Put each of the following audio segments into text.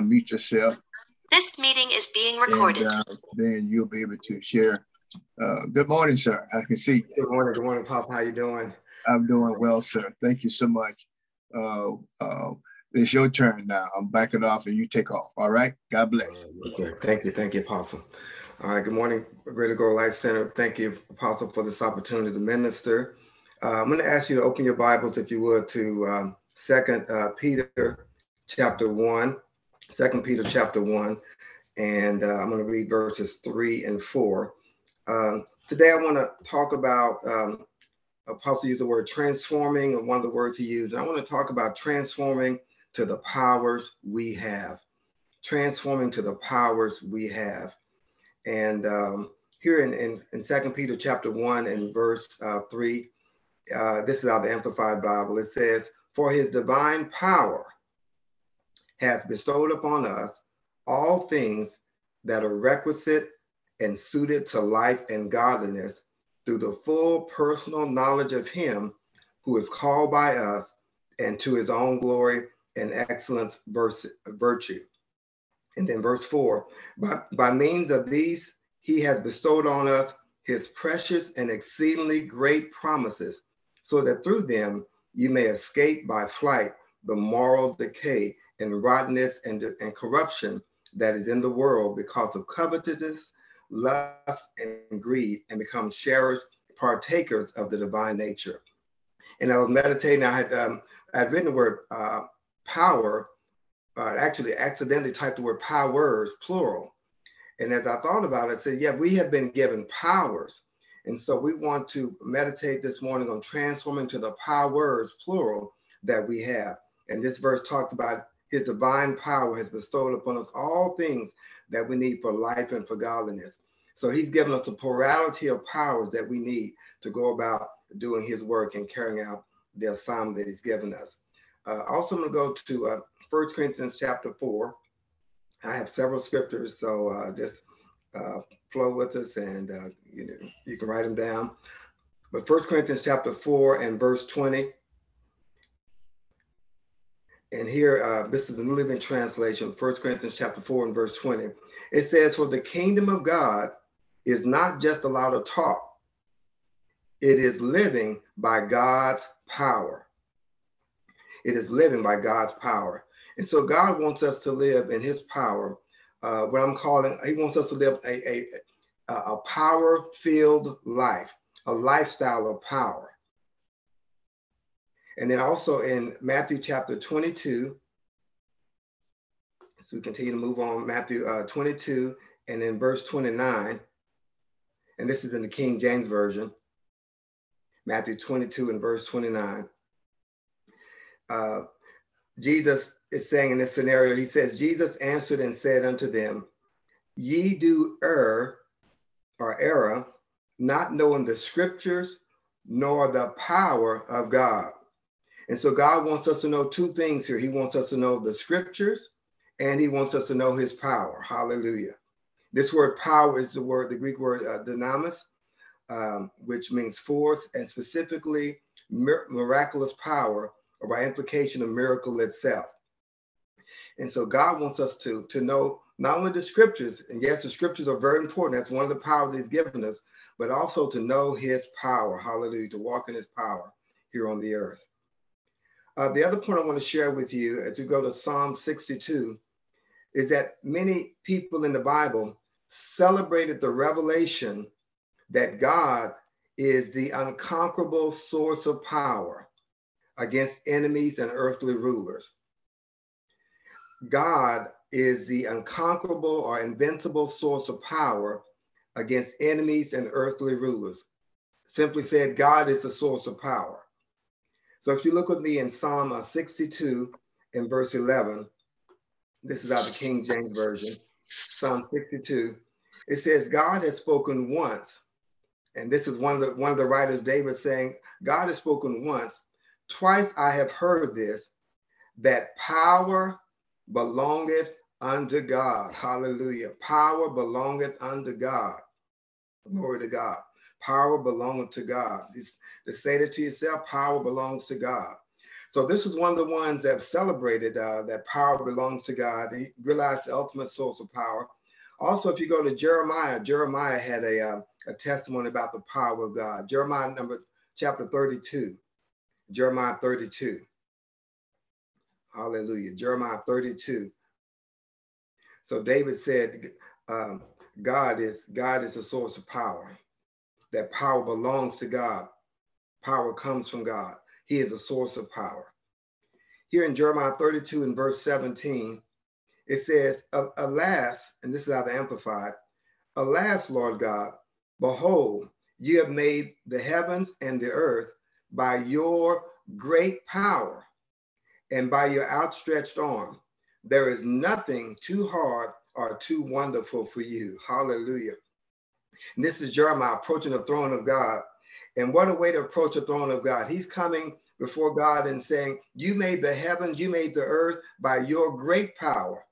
unmute yourself. This meeting is being recorded. And, uh, then you'll be able to share. Uh, good morning, sir. I can see. Good morning. Good morning, Apostle. How you doing? I'm doing well, sir. Thank you so much. Uh, uh, it's your turn now. I'm backing off and you take off. All right. God bless. Uh, thank you. Thank you, Apostle. All right. Good morning, Greater Goal Life Center. Thank you, Apostle, for this opportunity to minister. Uh, I'm going to ask you to open your Bibles, if you would, to um, Second uh, Peter chapter one. Second Peter chapter one, and uh, I'm going to read verses three and four. Um, today, I want to talk about um, Apostle used the word transforming, and one of the words he used. I want to talk about transforming to the powers we have, transforming to the powers we have. And um, here in, in, in 2 Peter chapter 1 and verse uh, 3, uh, this is out of the Amplified Bible. It says, For his divine power has bestowed upon us all things that are requisite and suited to life and godliness through the full personal knowledge of him who is called by us and to his own glory and excellence virtue. And then verse four, by, by means of these, he has bestowed on us his precious and exceedingly great promises, so that through them you may escape by flight the moral decay and rottenness and, and corruption that is in the world because of covetousness, lust, and greed, and become sharers, partakers of the divine nature. And I was meditating, I had um, I had written the word uh, power, uh, actually accidentally typed the word powers, plural. And as I thought about it, I said, yeah, we have been given powers. And so we want to meditate this morning on transforming to the powers, plural, that we have. And this verse talks about his divine power has bestowed upon us all things that we need for life and for godliness. So he's given us a plurality of powers that we need to go about doing his work and carrying out the assignment that he's given us. Uh, also, I'm going to go to uh, 1 Corinthians chapter 4. I have several scriptures, so uh, just uh, flow with us and uh, you, know, you can write them down. But 1 Corinthians chapter 4 and verse 20 and here, uh, this is the New Living Translation, 1 Corinthians chapter 4 and verse 20. It says, For the kingdom of God is not just a lot of talk, it is living by God's power. It is living by God's power. And so God wants us to live in his power. Uh, what I'm calling, he wants us to live a, a, a power filled life, a lifestyle of power. And then also in Matthew chapter 22, so we continue to move on, Matthew uh, 22 and in verse 29, and this is in the King James Version, Matthew 22 and verse 29. Uh, Jesus is saying in this scenario, he says, Jesus answered and said unto them, Ye do err or error, not knowing the scriptures nor the power of God. And so God wants us to know two things here. He wants us to know the scriptures and he wants us to know his power. Hallelujah. This word power is the word, the Greek word uh, dynamis, um, which means force and specifically mir- miraculous power or by implication a miracle itself. And so God wants us to, to know not only the scriptures, and yes, the scriptures are very important. That's one of the powers he's given us, but also to know his power. Hallelujah. To walk in his power here on the earth. Uh, the other point I want to share with you as we go to Psalm 62 is that many people in the Bible celebrated the revelation that God is the unconquerable source of power against enemies and earthly rulers. God is the unconquerable or invincible source of power against enemies and earthly rulers. Simply said, God is the source of power. So if you look with me in Psalm uh, 62 in verse 11, this is out of the King James Version, Psalm 62. It says, God has spoken once, and this is one of the one of the writers, David, saying, God has spoken once. Twice I have heard this, that power belongeth unto God. Hallelujah. Power belongeth unto God. Glory to God. Power belongeth to God. It's, to say that to yourself, power belongs to God. So this was one of the ones that celebrated uh, that power belongs to God. He realized the ultimate source of power. Also, if you go to Jeremiah, Jeremiah had a, uh, a testimony about the power of God. Jeremiah number chapter 32. Jeremiah 32. Hallelujah. Jeremiah 32. So David said, um, God is God is the source of power. That power belongs to God. Power comes from God. He is a source of power. Here in Jeremiah 32 and verse 17, it says, Alas, and this is how the Amplified, Alas, Lord God, behold, you have made the heavens and the earth by your great power and by your outstretched arm. There is nothing too hard or too wonderful for you. Hallelujah. And this is Jeremiah approaching the throne of God. And what a way to approach the throne of God. He's coming before God and saying, You made the heavens, you made the earth by your great power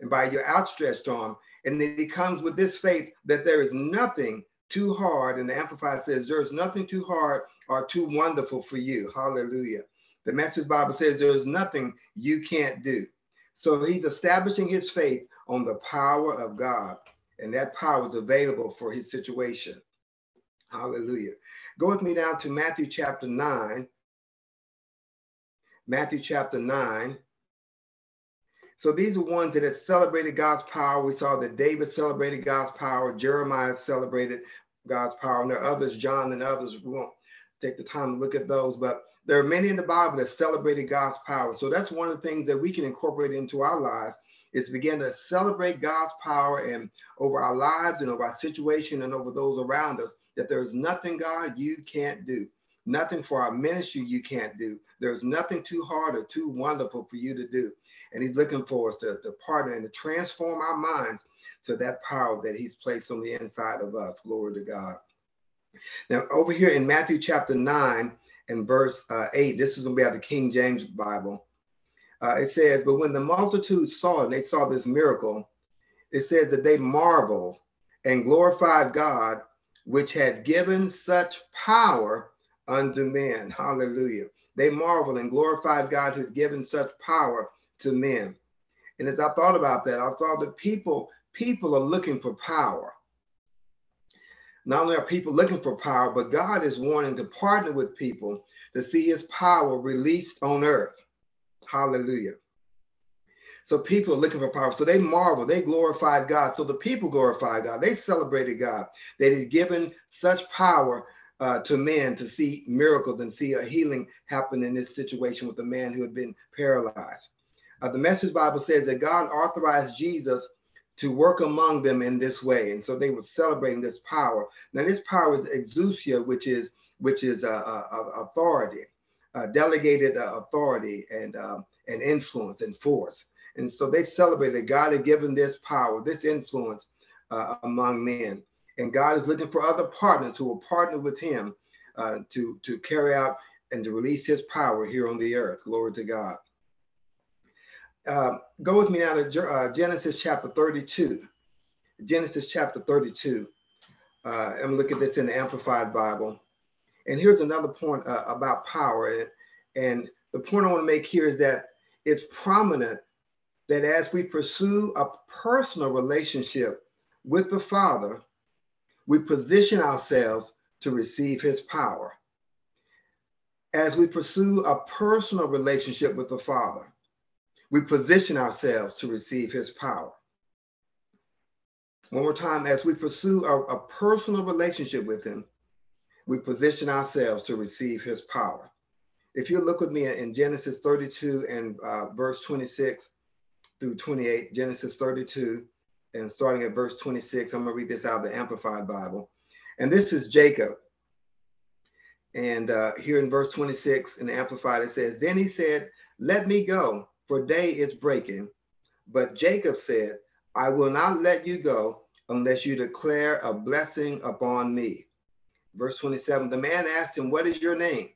and by your outstretched arm. And then he comes with this faith that there is nothing too hard. And the Amplified says, There's nothing too hard or too wonderful for you. Hallelujah. The Message Bible says, There's nothing you can't do. So he's establishing his faith on the power of God, and that power is available for his situation. Hallelujah. Go with me down to Matthew chapter 9, Matthew chapter 9. So these are ones that have celebrated God's power. We saw that David celebrated God's power, Jeremiah celebrated God's power, and there are others, John and others. We won't take the time to look at those, but there are many in the Bible that celebrated God's power. So that's one of the things that we can incorporate into our lives is begin to celebrate God's power and over our lives and over our situation and over those around us, that there's nothing, God, you can't do. Nothing for our ministry you can't do. There's nothing too hard or too wonderful for you to do. And he's looking for us to, to partner and to transform our minds to that power that he's placed on the inside of us. Glory to God. Now, over here in Matthew chapter 9 and verse uh, 8, this is going to be out of the King James Bible. Uh, it says, But when the multitude saw it and they saw this miracle, it says that they marveled and glorified God, which had given such power unto men. Hallelujah. They marveled and glorified God who had given such power to men. And as I thought about that, I thought that people, people are looking for power. Not only are people looking for power, but God is wanting to partner with people to see his power released on earth. Hallelujah. So people are looking for power. So they marvel, they glorified God. So the people glorified God. They celebrated God. They had given such power uh, to men to see miracles and see a healing happen in this situation with the man who had been paralyzed. Uh, the Message Bible says that God authorized Jesus to work among them in this way, and so they were celebrating this power. Now, this power is exousia, which is which is uh, uh, uh delegated authority, and um, and influence and force. And so they celebrated God had given this power, this influence uh, among men. And God is looking for other partners who will partner with him uh, to, to carry out and to release his power here on the earth. Glory to God. Uh, go with me now to uh, Genesis chapter 32. Genesis chapter 32. Uh, and look at this in the Amplified Bible. And here's another point uh, about power. And, the point I want to make here is that it's prominent that as we pursue a personal relationship with the Father, we position ourselves to receive his power. As we pursue a personal relationship with the Father, we position ourselves to receive his power. One more time, as we pursue a, a personal relationship with him, we position ourselves to receive his power. If you look with me in Genesis 32 and uh, verse 26 through 28, Genesis 32 and starting at verse 26, I'm going to read this out of the Amplified Bible. And this is Jacob. And uh, here in verse 26 in the Amplified, it says, Then he said, Let me go, for day is breaking. But Jacob said, I will not let you go unless you declare a blessing upon me. Verse 27 The man asked him, What is your name?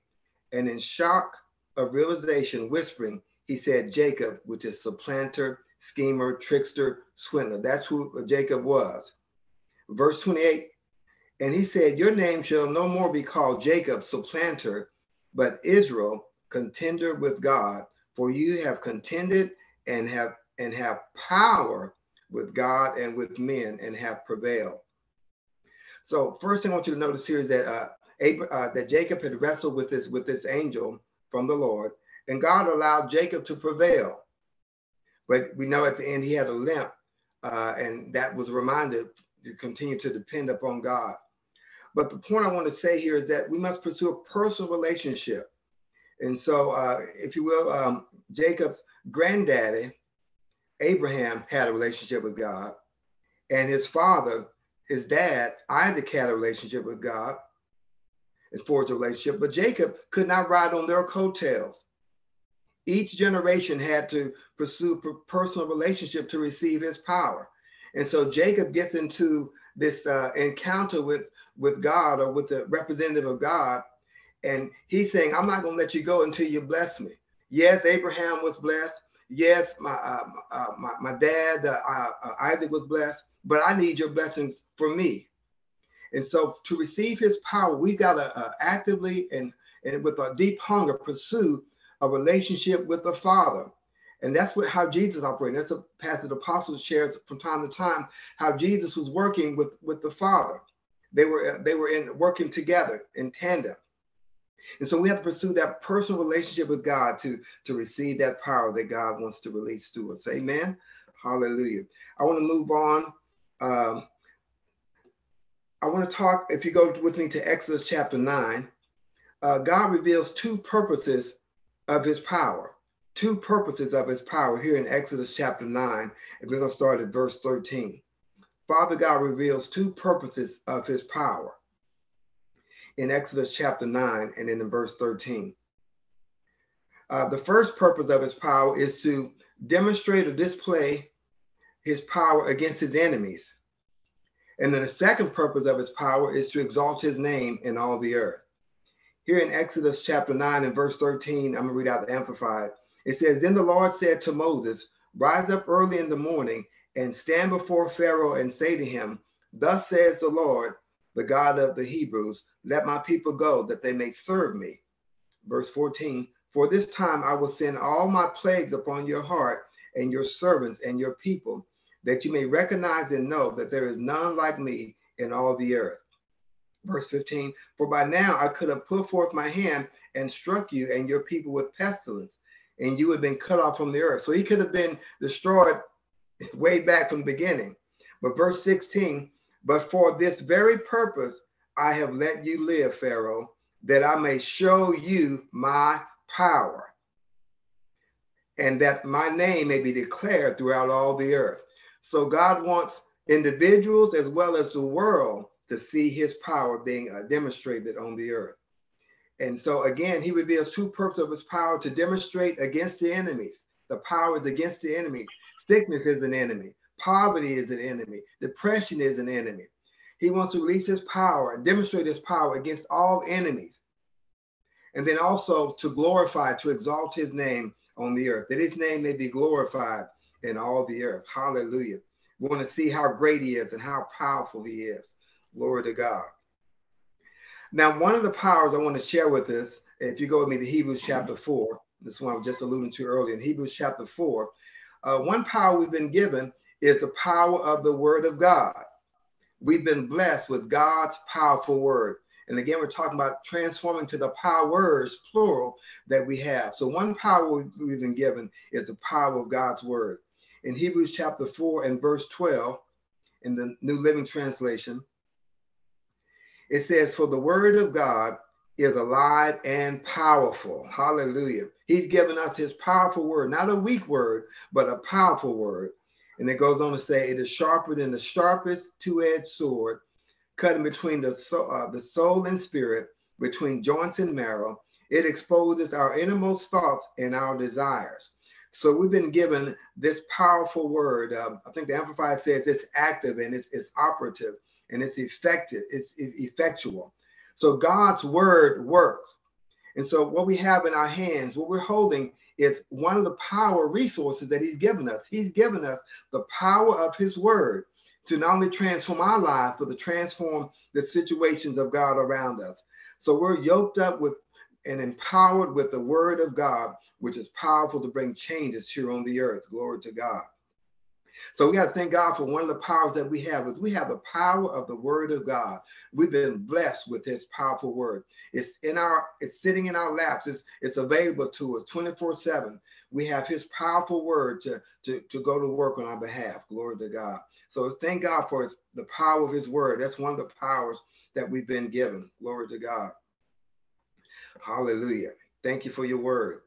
And in shock of realization, whispering, he said, Jacob, which is supplanter, schemer, trickster, swindler. That's who Jacob was. Verse 28 And he said, Your name shall no more be called Jacob, supplanter, but Israel, contender with God, for you have contended and have and have power with God and with men and have prevailed. So first thing I want you to notice here is that uh, uh, that Jacob had wrestled with this with this angel from the Lord, and God allowed Jacob to prevail. But we know at the end he had a limp, uh, and that was reminded to continue to depend upon God. But the point I want to say here is that we must pursue a personal relationship. And so, uh, if you will, um, Jacob's granddaddy, Abraham, had a relationship with God, and his father, his dad, Isaac, had a relationship with God and forged a relationship, but Jacob could not ride on their coattails. Each generation had to pursue personal relationship to receive his power. And so Jacob gets into this uh, encounter with, with God or with the representative of God. And he's saying, I'm not going to let you go until you bless me. Yes, Abraham was blessed. Yes, my, uh, uh, my, my, dad, uh, uh, Isaac was blessed, but I need your blessings for me. And so to receive his power, we've got to uh, actively and, and with a deep hunger pursue a relationship with the Father. And that's what how Jesus operated. That's a passage the apostles shares from time to time, how Jesus was working with, with the Father. They were they were in working together in tandem. And so we have to pursue that personal relationship with God to, to receive that power that God wants to release to us. Amen. Hallelujah. I want to move on. Um, I want to talk, if you go with me to Exodus chapter 9, uh, God reveals two purposes of his power, two purposes of his power here in Exodus chapter 9. And we're going to start at verse 13. Father God reveals two purposes of his power in Exodus chapter 9 and then in verse 13. Uh, the first purpose of his power is to demonstrate or display his power against his enemies. And then the second purpose of his power is to exalt his name in all the earth. Here in Exodus chapter 9 and verse 13, I'm going to read out the Amplified. It says, Then the Lord said to Moses, Rise up early in the morning and stand before Pharaoh and say to him, Thus says the Lord, the God of the Hebrews, let my people go that they may serve me. Verse 14, For this time I will send all my plagues upon your heart and your servants and your people, that you may recognize and know that there is none like me in all the earth. Verse 15 for by now i could have put forth my hand and struck you and your people with pestilence and you would have been cut off from the earth. So he could have been destroyed way back from the beginning. But verse 16 but for this very purpose i have let you live pharaoh that i may show you my power and that my name may be declared throughout all the earth so god wants individuals as well as the world to see his power being uh, demonstrated on the earth. And so again, he reveals two purposes of his power to demonstrate against the enemies. The power is against the enemy. Sickness is an enemy. Poverty is an enemy. Depression is an enemy. He wants to release his power and demonstrate his power against all enemies. And then also to glorify, to exalt his name on the earth, that his name may be glorified in all the earth. Hallelujah. We want to see how great he is and how powerful he is. Glory to God. Now, one of the powers I want to share with us, if you go with me to Hebrews chapter 4, this one I was just alluding to earlier in Hebrews chapter 4, uh, one power we've been given is the power of the word of God. We've been blessed with God's powerful word. And again, we're talking about transforming to the powers, plural, that we have. So, one power we've been given is the power of God's word. In Hebrews chapter 4 and verse 12, in the New Living Translation, it says, For the word of God is alive and powerful. Hallelujah. He's given us his powerful word, not a weak word, but a powerful word. And it goes on to say, It is sharper than the sharpest two edged sword, cutting between the, soul, uh, the soul and spirit, between joints and marrow. It exposes our innermost thoughts and our desires. So we've been given this powerful word. Um, I think the Amplified says it's active and it's, it's operative and it's effective, it's effectual. So God's word works. And so what we have in our hands, what we're holding is one of the power resources that he's given us. He's given us the power of his word to not only transform our lives, but to transform the situations of God around us. So we're yoked up with and empowered with the word of God, which is powerful to bring changes here on the earth. Glory to God. So we got to thank God for one of the powers that we have is we have the power of the word of God. We've been blessed with this powerful word. It's in our, it's sitting in our laps. It's, it's available to us 24 seven. We have his powerful word to, to, to go to work on our behalf. Glory to God. So thank God for his, the power of his word. That's one of the powers that we've been given. Glory to God. Hallelujah. Thank you for your word.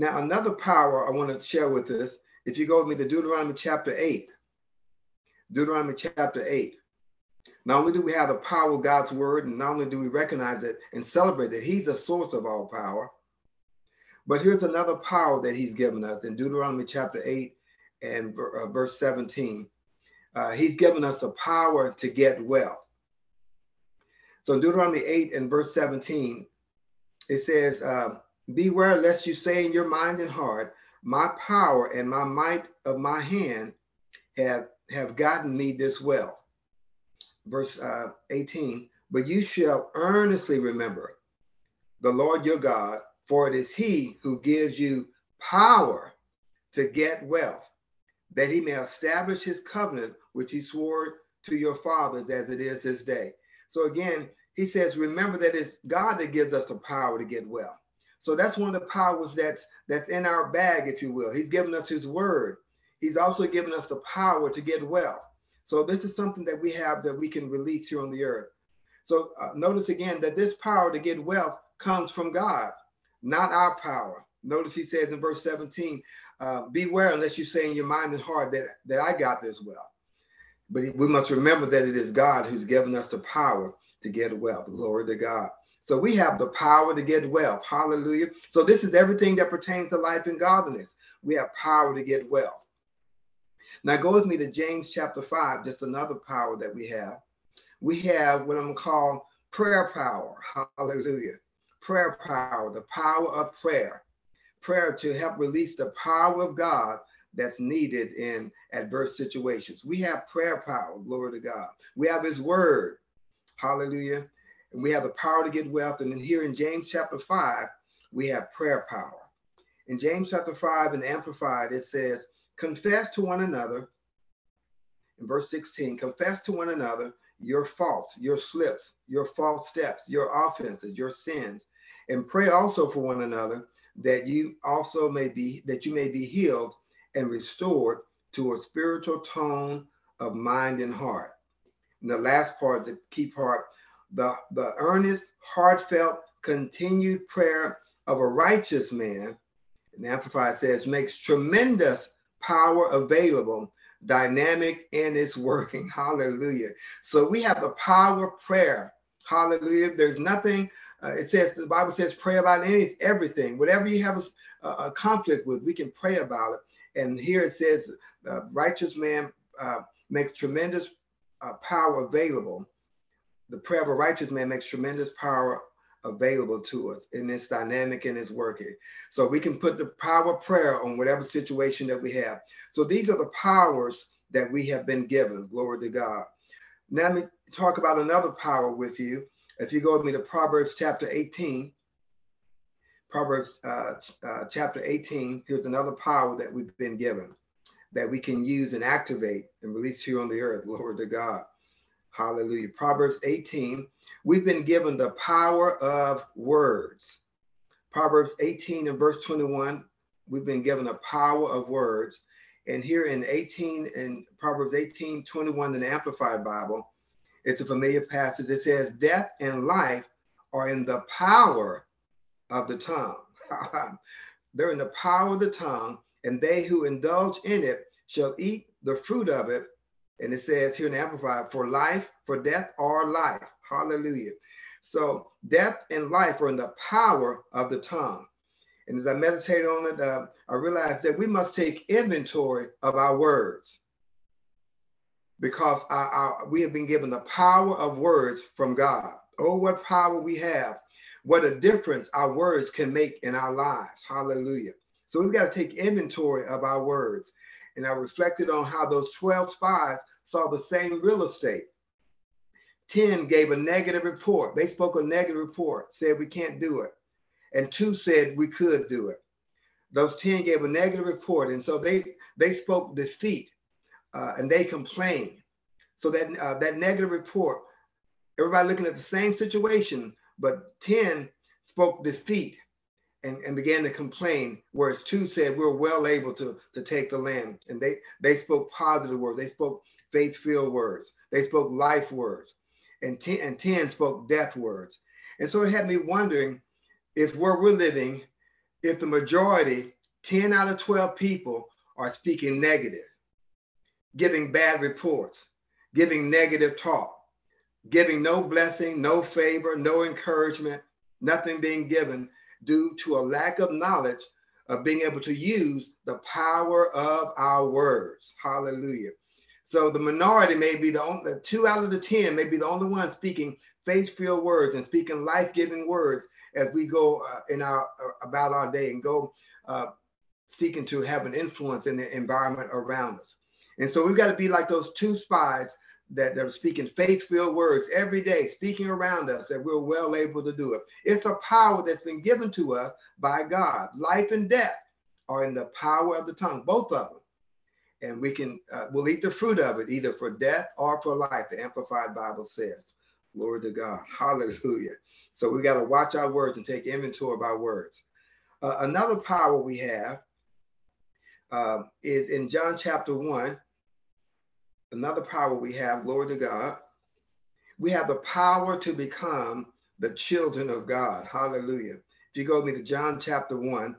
Now, another power I want to share with us, if you go with me to Deuteronomy chapter 8, Deuteronomy chapter 8. Not only do we have the power of God's word, and not only do we recognize it and celebrate that He's the source of all power, but here's another power that He's given us in Deuteronomy chapter 8 and uh, verse 17. Uh, he's given us the power to get wealth. So Deuteronomy 8 and verse 17, it says, uh, Beware lest you say in your mind and heart, My power and my might of my hand have, have gotten me this wealth. Verse uh, 18, But you shall earnestly remember the Lord your God, for it is he who gives you power to get wealth, that he may establish his covenant, which he swore to your fathers as it is this day. So again, he says, remember that it's God that gives us the power to get well. So that's one of the powers that's that's in our bag, if you will. He's given us his word. He's also given us the power to get well. So this is something that we have that we can release here on the earth. So uh, notice again that this power to get wealth comes from God, not our power. Notice he says in verse 17, uh, beware unless you say in your mind and heart that, that I got this wealth. But we must remember that it is God who's given us the power to get wealth. Glory to God. So we have the power to get wealth. Hallelujah. So this is everything that pertains to life and godliness. We have power to get wealth. Now go with me to James chapter 5, just another power that we have. We have what I'm going to call prayer power. Hallelujah. Prayer power, the power of prayer. Prayer to help release the power of God that's needed in adverse situations. We have prayer power, glory to God. We have his word. Hallelujah. And we have the power to get wealth. And then here in James chapter 5, we have prayer power. In James chapter 5 and Amplified, it says, Confess to one another, in verse 16, confess to one another your faults, your slips, your false steps, your offenses, your sins, and pray also for one another that you also may be that you may be healed and restored to a spiritual tone of mind and heart. And the last part, the key part, the, the earnest, heartfelt, continued prayer of a righteous man, and the Amplified says, makes tremendous power available, dynamic in its working. Hallelujah. So we have the power of prayer. Hallelujah. There's nothing, uh, it says, the Bible says, pray about any, everything. Whatever you have a, a conflict with, we can pray about it. And here it says, the righteous man uh, makes tremendous uh, power available. The prayer of a righteous man makes tremendous power available to us in this dynamic and its working. So we can put the power of prayer on whatever situation that we have. So these are the powers that we have been given. Glory to God. Now let me talk about another power with you. If you go with me to Proverbs chapter 18, Proverbs uh, uh, chapter 18, here's another power that we've been given that we can use and activate and release here on the earth. Glory to God. Hallelujah. Proverbs 18, we've been given the power of words. Proverbs 18 and verse 21, we've been given the power of words. And here in 18 and Proverbs 18, 21 in the Amplified Bible, it's a familiar passage. It says, Death and life are in the power of the tongue. They're in the power of the tongue, and they who indulge in it shall eat the fruit of it. And it says here in Amplified, for life, for death, or life. Hallelujah. So death and life are in the power of the tongue. And as I meditate on it, uh, I realized that we must take inventory of our words because our, our, we have been given the power of words from God. Oh, what power we have. What a difference our words can make in our lives. Hallelujah. So we've got to take inventory of our words. And I reflected on how those 12 spies saw the same real estate. 10 gave a negative report. They spoke a negative report, said we can't do it. and two said we could do it. Those 10 gave a negative report. And so they, they spoke defeat uh, and they complained. So that, uh, that negative report, everybody looking at the same situation, but 10 spoke defeat and, and began to complain, whereas two said we're well able to, to take the land. And they, they spoke positive words. They spoke faith-filled words. They spoke life words. And 10, and 10 spoke death words. And so it had me wondering if where we're living, if the majority, 10 out of 12 people are speaking negative, giving bad reports, giving negative talk, giving no blessing, no favor, no encouragement, nothing being given due to a lack of knowledge of being able to use the power of our words. Hallelujah. So the minority may be the only two out of the 10 may be the only one speaking faith-filled words and speaking life-giving words as we go uh, in our uh, about our day and go uh, seeking to have an influence in the environment around us. And so we've got to be like those two spies that, that are speaking faith-filled words every day, speaking around us, that we're well able to do it. It's a power that's been given to us by God. Life and death are in the power of the tongue, both of them. And we can, uh, we'll eat the fruit of it, either for death or for life, the Amplified Bible says. Glory to God. Hallelujah. So we got to watch our words and take inventory of our words. Uh, another power we have uh, is in John chapter 1. Another power we have, glory to God. We have the power to become the children of God. Hallelujah. If you go with me to John chapter 1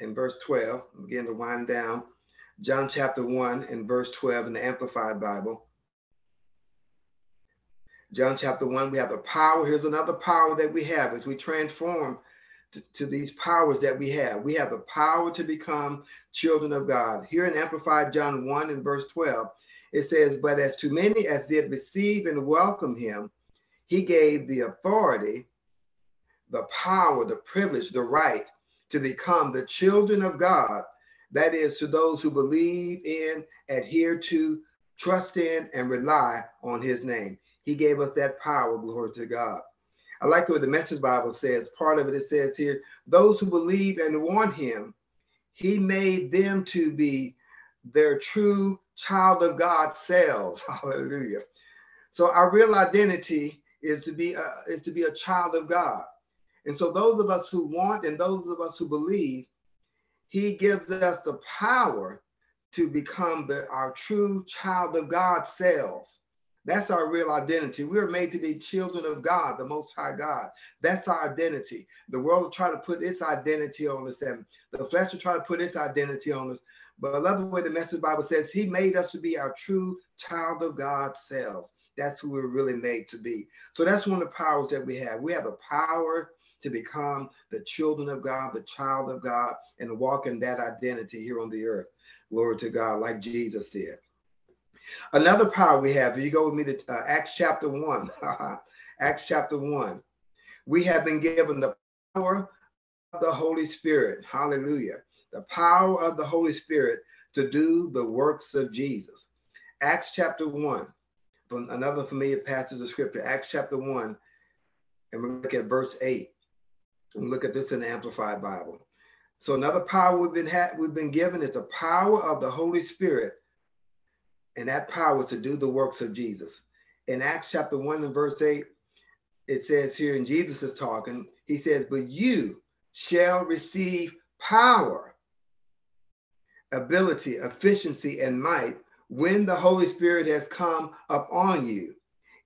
and verse 12, begin to wind down. John chapter 1 and verse 12 in the Amplified Bible. John chapter 1, we have the power. Here's another power that we have as we transform to, to, these powers that we have. We have the power to become children of God. Here in Amplified John 1 and verse 12, it says, But as to many as did receive and welcome him, he gave the authority, the power, the privilege, the right to become the children of God. That is, to those who believe in, adhere to, trust in, and rely on his name. He gave us that power, glory to God. I like the way the message Bible says, part of it, it says here, those who believe and want him, he made them to be their true child of God selves. Hallelujah. So our real identity is to be a, is to be a child of God. And so those of us who want and those of us who believe, he gives us the power to become the, our true child of God selves. That's our real identity. We are made to be children of God, the Most High God. That's our identity. The world will try to put its identity on us, and the flesh will try to put its identity on us. But I love the way the Message Bible says He made us to be our true child of God selves. That's who we're really made to be. So that's one of the powers that we have. We have the power to become the children of God, the child of God, and walk in that identity here on the earth. Glory to God, like Jesus did. Another power we have, if you go with me to uh, Acts chapter 1. Acts chapter 1. We have been given the power of the Holy Spirit. Hallelujah. The power of the Holy Spirit to do the works of Jesus. Acts chapter 1, from another familiar passage of scripture, Acts chapter 1, and we look at verse 8. Look at this in the Amplified Bible. So another power we've been had, we've been given is the power of the Holy Spirit and that power to do the works of Jesus. In Acts chapter 1 and verse 8, it says here, and Jesus is talking, he says, But you shall receive power, ability, efficiency, and might when the Holy Spirit has come upon you.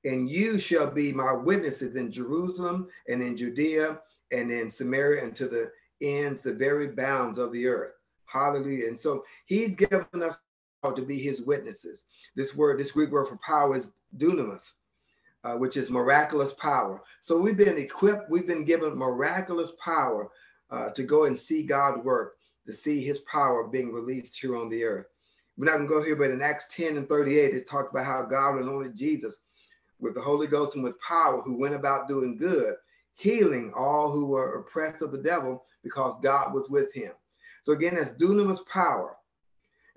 And you shall be my witnesses in Jerusalem and in Judea and in Samaria and to the ends, the very bounds of the earth. Hallelujah. And so he's given us to be his witnesses. This word, this Greek word for power is dunamis, uh, which is miraculous power. So we've been equipped, we've been given miraculous power uh, to go and see God work, to see his power being released here on the earth. We're not gonna go here, but in Acts 10 and 38, it talked about how God anointed Jesus with the Holy Ghost and with power, who went about doing good, healing all who were oppressed of the devil because God was with him. So again, that's dunamis power.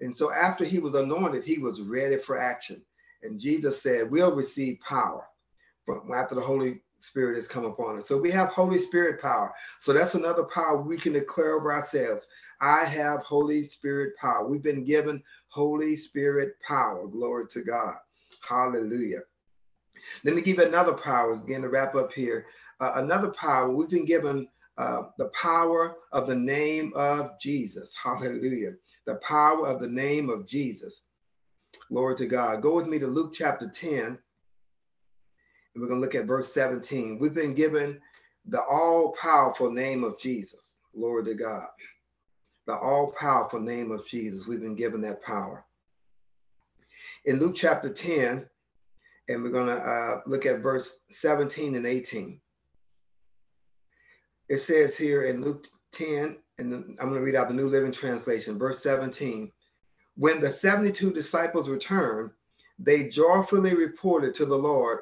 And so after he was anointed, he was ready for action. And Jesus said, We'll receive power from after the Holy Spirit has come upon us. So we have Holy Spirit power. So that's another power we can declare over ourselves. I have Holy Spirit power. We've been given Holy Spirit power. Glory to God. Hallelujah. Let me give another power. Begin to wrap up here. Uh, another power. We've been given uh, the power of the name of Jesus. Hallelujah. The power of the name of Jesus. Glory to God. Go with me to Luke chapter 10. And we're going to look at verse 17. We've been given the all powerful name of Jesus. Glory to God. The all powerful name of Jesus. We've been given that power. In Luke chapter 10, and we're going to uh, look at verse 17 and 18 it says here in Luke 10, and I'm going to read out the New Living Translation, verse 17. When the 72 disciples returned, they joyfully reported to the Lord,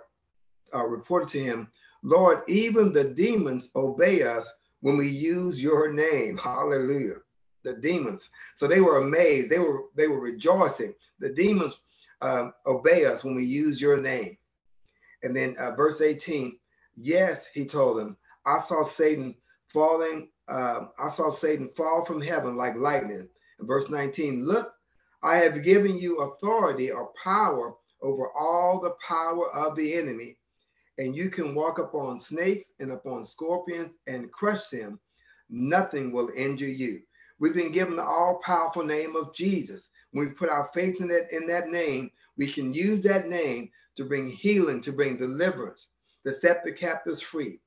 uh, reported to him, Lord, even the demons obey us when we use your name. Hallelujah. The demons. So they were amazed. They were they were rejoicing. The demons um, obey us when we use your name. And then uh, verse 18. Yes, he told them, I saw Satan falling, uh, I saw Satan fall from heaven like lightning. In verse 19, look, I have given you authority or power over all the power of the enemy, and you can walk upon snakes and upon scorpions and crush them. Nothing will injure you. We've been given the all-powerful name of Jesus. When we put our faith in that in that name, we can use that name to bring healing, to bring deliverance, to set the captives free.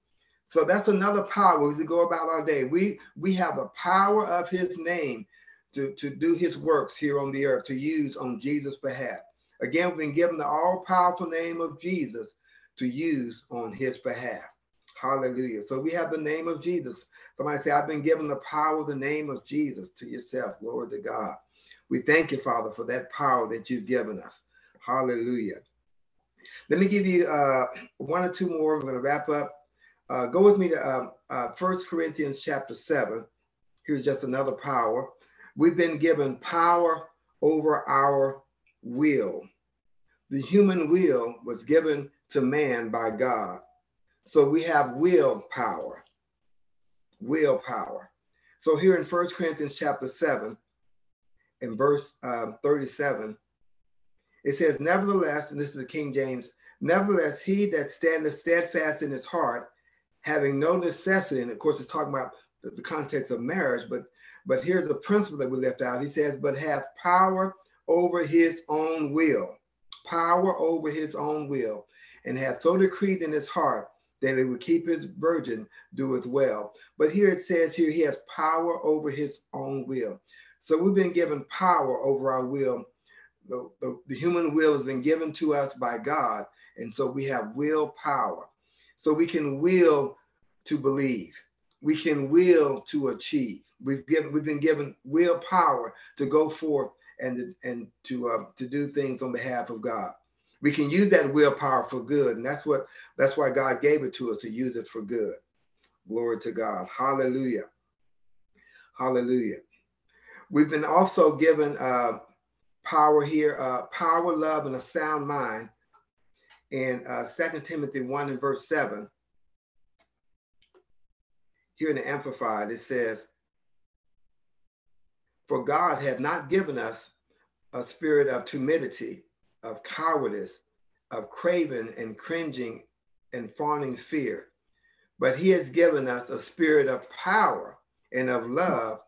So that's another power as we go about our day. We we have the power of his name to, to do his works here on the earth, to use on Jesus' behalf. Again, we've been given the all-powerful name of Jesus to use on his behalf. Hallelujah. So we have the name of Jesus. Somebody say, I've been given the power of the name of Jesus to yourself. Glory to God. We thank you, Father, for that power that you've given us. Hallelujah. Let me give you uh, one or two more. I'm going to wrap up. Uh, go with me to um, uh, 1 Corinthians chapter 7. Here's just another power. We've been given power over our will. The human will was given to man by God. So we have will power. Will power. So here in 1 Corinthians chapter 7, in verse um, 37, it says, Nevertheless, and this is the King James, nevertheless, he that standeth steadfast in his heart, having no necessity, and of course it's talking about the, the context of marriage, but but here's the principle that we left out. He says, but hath power over his own will, power over his own will, and hath so decreed in his heart that he would keep his virgin doeth well. But here it says here he has power over his own will. So we've been given power over our will. The, the, the human will has been given to us by God. And so we have will power. So we can will to believe. We can will to achieve. We've given we've been given willpower to go forth and and to uh, to do things on behalf of God. We can use that willpower for good, and that's what that's why God gave it to us to use it for good. Glory to God. Hallelujah. Hallelujah. We've been also given uh, power here, uh, power, love, and a sound mind in uh, 2 Timothy 1 and verse 7, here in the Amplified, it says, For God hath not given us a spirit of timidity, of cowardice, of craving and cringing and fawning fear, but he has given us a spirit of power and of love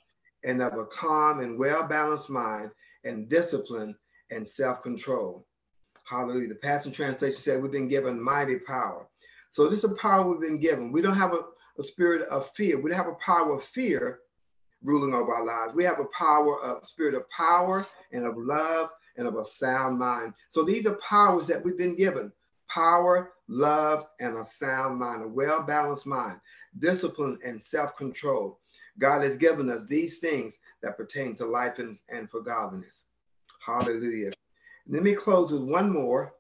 and of a calm and well-balanced mind and discipline and self-control. Hallelujah. The Passion Translation said we've been given mighty power. So this is a power we've been given. We don't have a, a spirit of fear. We don't have a power of fear ruling over our lives. We have a power of spirit of power and of love and of a sound mind. So these are powers that we've been given. Power, love, and a sound mind, a well-balanced mind, discipline and self-control. God has given us these things that pertain to life and, and for godliness. Hallelujah. Let me close with one more.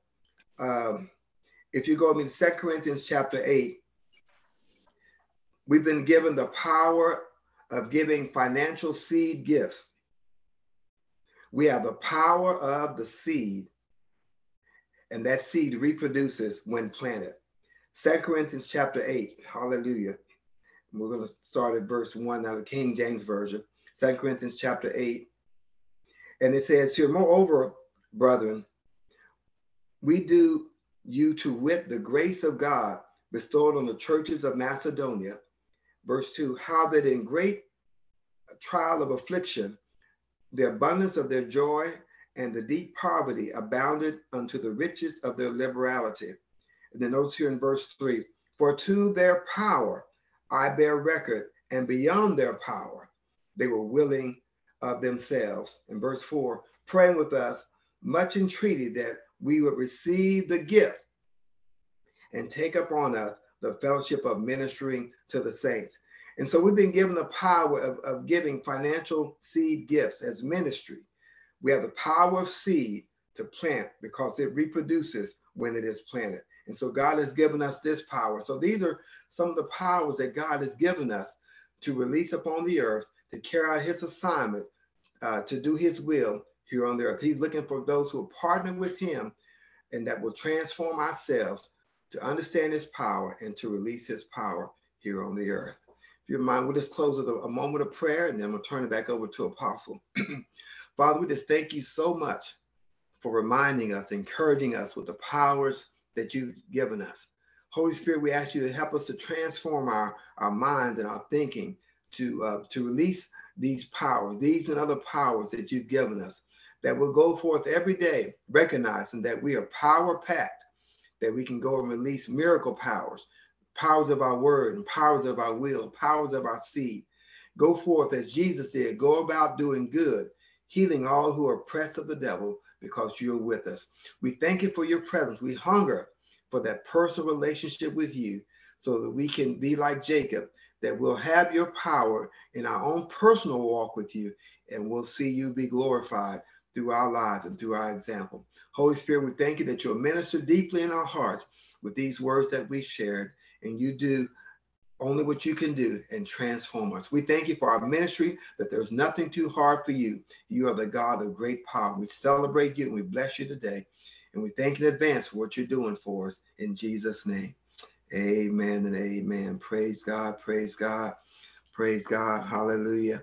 Um, if you go with me to 2 Corinthians chapter 8, we've been given the power of giving financial seed gifts. We have the power of the seed, and that seed reproduces when planted. 2 Corinthians chapter 8. Hallelujah. We're going to start at verse 1 out of the King James Version. 2 Corinthians chapter 8. And it says here, moreover, brethren, we do you to wit the grace of God bestowed on the churches of Macedonia. Verse 2 How that in great trial of affliction, the abundance of their joy and the deep poverty abounded unto the riches of their liberality. And then notice here in verse 3 For to their power I bear record, and beyond their power they were willing of themselves. In verse 4, praying with us, much entreated that we would receive the gift and take upon us the fellowship of ministering to the saints. And so we've been given the power of, of giving financial seed gifts as ministry. We have the power of seed to plant because it reproduces when it is planted. And so God has given us this power. So these are some of the powers that God has given us to release upon the earth to carry out his assignment, uh, to do his will here on the earth. He's looking for those who will partner with him and that will transform ourselves to understand his power and to release his power here on the earth. If you mind, we'll just close with a, a moment of prayer and then we'll turn it back over to Apostle. Father, we just thank you so much for reminding us, encouraging us with the powers that you've given us. Holy Spirit, we ask you to help us to transform our, our minds and our thinking to, uh, to release these powers, these and other powers that you've given us, that will go forth every day, recognizing that we are power packed, that we can go and release miracle powers, powers of our word and powers of our will, powers of our seed. Go forth as Jesus did, go about doing good, healing all who are oppressed of the devil because you're with us. We thank you for your presence. We hunger for that personal relationship with you so that we can be like Jacob, that we'll have your power in our own personal walk with you, and we'll see you be glorified through our lives and through our example. Holy Spirit, we thank you that you'll minister deeply in our hearts with these words that we shared, and you do only what you can do and transform us. We thank you for our ministry, that there's nothing too hard for you. You are the God of great power. We celebrate you and we bless you today. And we thank you in advance for what you're doing for us in Jesus' name. Amen and amen. Praise God. Praise God. Praise God. Hallelujah.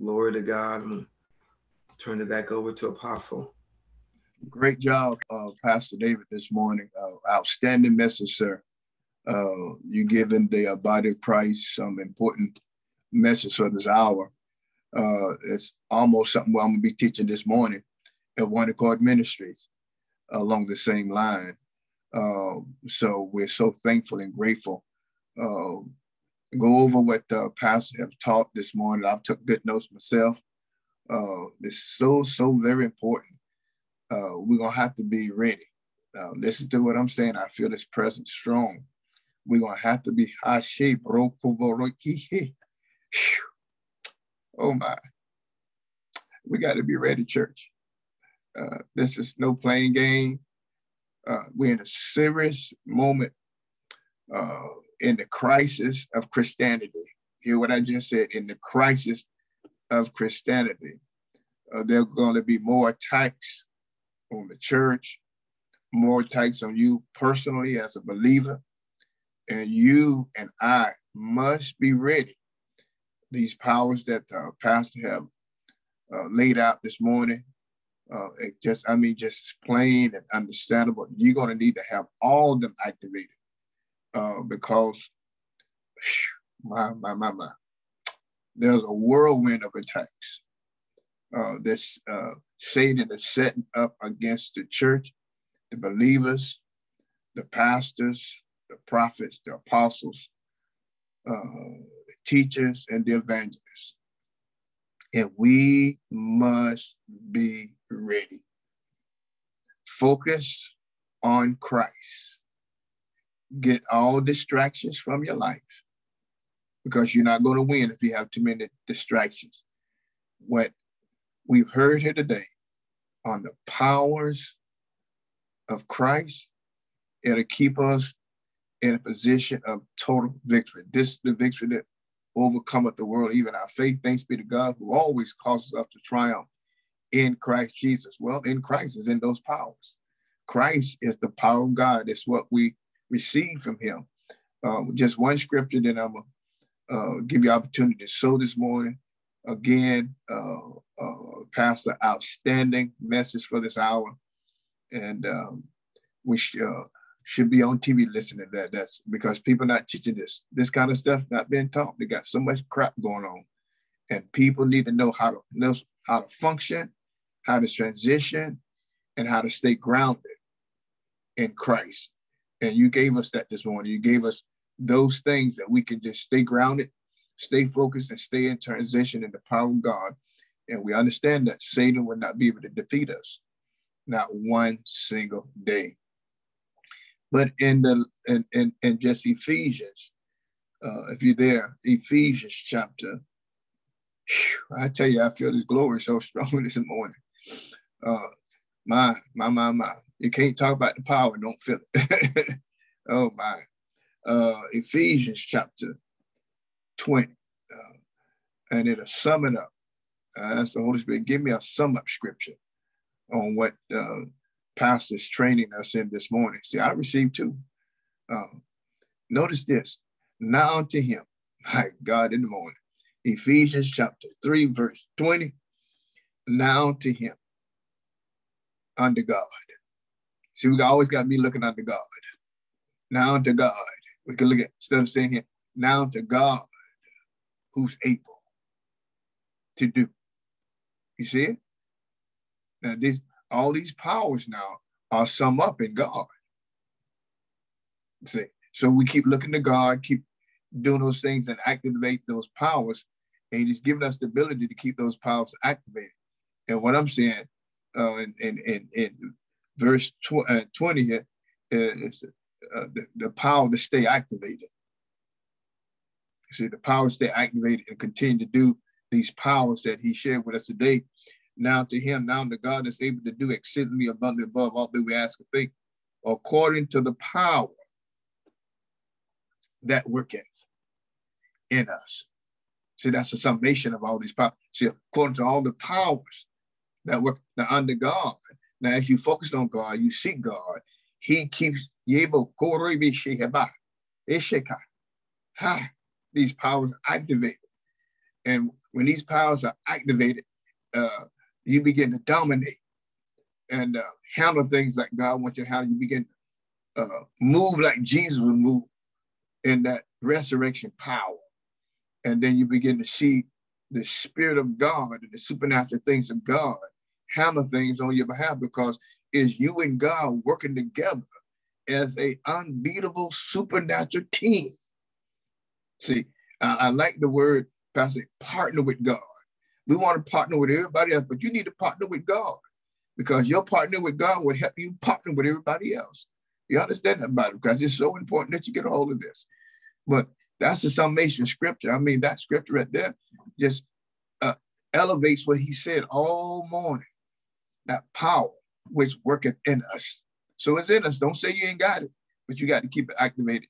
Glory to God. Turn it back over to Apostle. Great job, uh, Pastor David, this morning. Uh, outstanding message, sir. Uh, you given the body of Christ some important message for this hour. Uh, it's almost something I'm going to be teaching this morning at One Accord Ministries along the same line. Uh, so we're so thankful and grateful. Uh, go over what the pastor have taught this morning. I've took good notes myself. Uh, it's so, so very important. Uh, we're going to have to be ready. Uh, listen to what I'm saying. I feel this presence strong. We're going to have to be high shape. Oh my. We got to be ready, church. Uh, this is no playing game. Uh, we're in a serious moment uh, in the crisis of Christianity. Hear what I just said in the crisis of Christianity. Uh, there are going to be more attacks on the church, more attacks on you personally as a believer. And you and I must be ready. These powers that the pastor have uh, laid out this morning, uh, it just, I mean, just plain and understandable. You're going to need to have all of them activated uh, because, my, my, my, my, there's a whirlwind of attacks. Uh, this uh, Satan is setting up against the church, the believers, the pastors, the prophets, the apostles, uh, the teachers, and the evangelists. And we must be ready. Focus on Christ. Get all distractions from your life because you're not going to win if you have too many distractions. What we've heard here today on the powers of Christ, it'll keep us in a position of total victory. This is the victory that overcometh the world, even our faith. Thanks be to God who always causes us to triumph in Christ Jesus. Well, in Christ is in those powers. Christ is the power of God. It's what we receive from him. Uh, just one scripture, then I'm going to uh, give you opportunity to sow this morning. Again, uh, uh, Pastor, outstanding message for this hour. And um, we sh- uh, should be on TV listening to that. That's because people not teaching this. This kind of stuff not being taught. They got so much crap going on. And people need to know how to know how to function, how to transition, and how to stay grounded in Christ. And you gave us that this morning. You gave us those things that we can just stay grounded, stay focused, and stay in transition in the power of God. And we understand that Satan will not be able to defeat us, not one single day. But in the in in, in just Ephesians, uh, if you're there, Ephesians chapter, whew, I tell you, I feel this glory so strong this morning. Uh, my, my, my, my. You can't talk about the power, don't feel it. oh my. Uh, Ephesians chapter 20. Uh, and it'll sum it up. Uh, that's the Holy Spirit. Give me a sum up scripture on what uh, pastor's training us in this morning. See, I received two. Uh, notice this. Now unto him, my God in the morning. Ephesians chapter 3, verse 20. Now to him under God. See, we always got be looking under God. Now to God. We can look at, of saying here, now to God who's able to do. You see it? Now, these all these powers now are summed up in God. See, so we keep looking to God, keep doing those things and activate those powers, and He's giving us the ability to keep those powers activated. And what I'm saying, uh, in, in, in, in verse tw- uh, 20 here is uh, the, the power to stay activated. See, the power to stay activated and continue to do these powers that he shared with us today. Now to him, now to God is able to do exceedingly abundantly above all that we ask or think, according to the power that worketh in us. See, that's a summation of all these powers. See, according to all the powers that work now under God. Now, as you focus on God, you seek God, He keeps these powers activated. And when these powers are activated, uh, you begin to dominate and uh, handle things like God wants you to handle. You begin to uh, move like Jesus would move in that resurrection power. And then you begin to see the Spirit of God and the supernatural things of God handle things on your behalf because it's you and God working together as a unbeatable supernatural team. See, I, I like the word, Pastor, partner with God. We want to partner with everybody else, but you need to partner with God because your partner with God will help you partner with everybody else. You understand that about it because it's so important that you get a hold of this. But that's the summation scripture. I mean, that scripture right there just uh, elevates what he said all morning that power which worketh in us. So it's in us. Don't say you ain't got it, but you got to keep it activated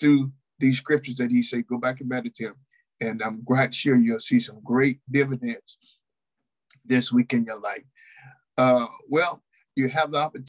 through these scriptures that he said, go back and meditate them. And I'm quite sure you'll see some great dividends this week in your life. Uh, well, you have the opportunity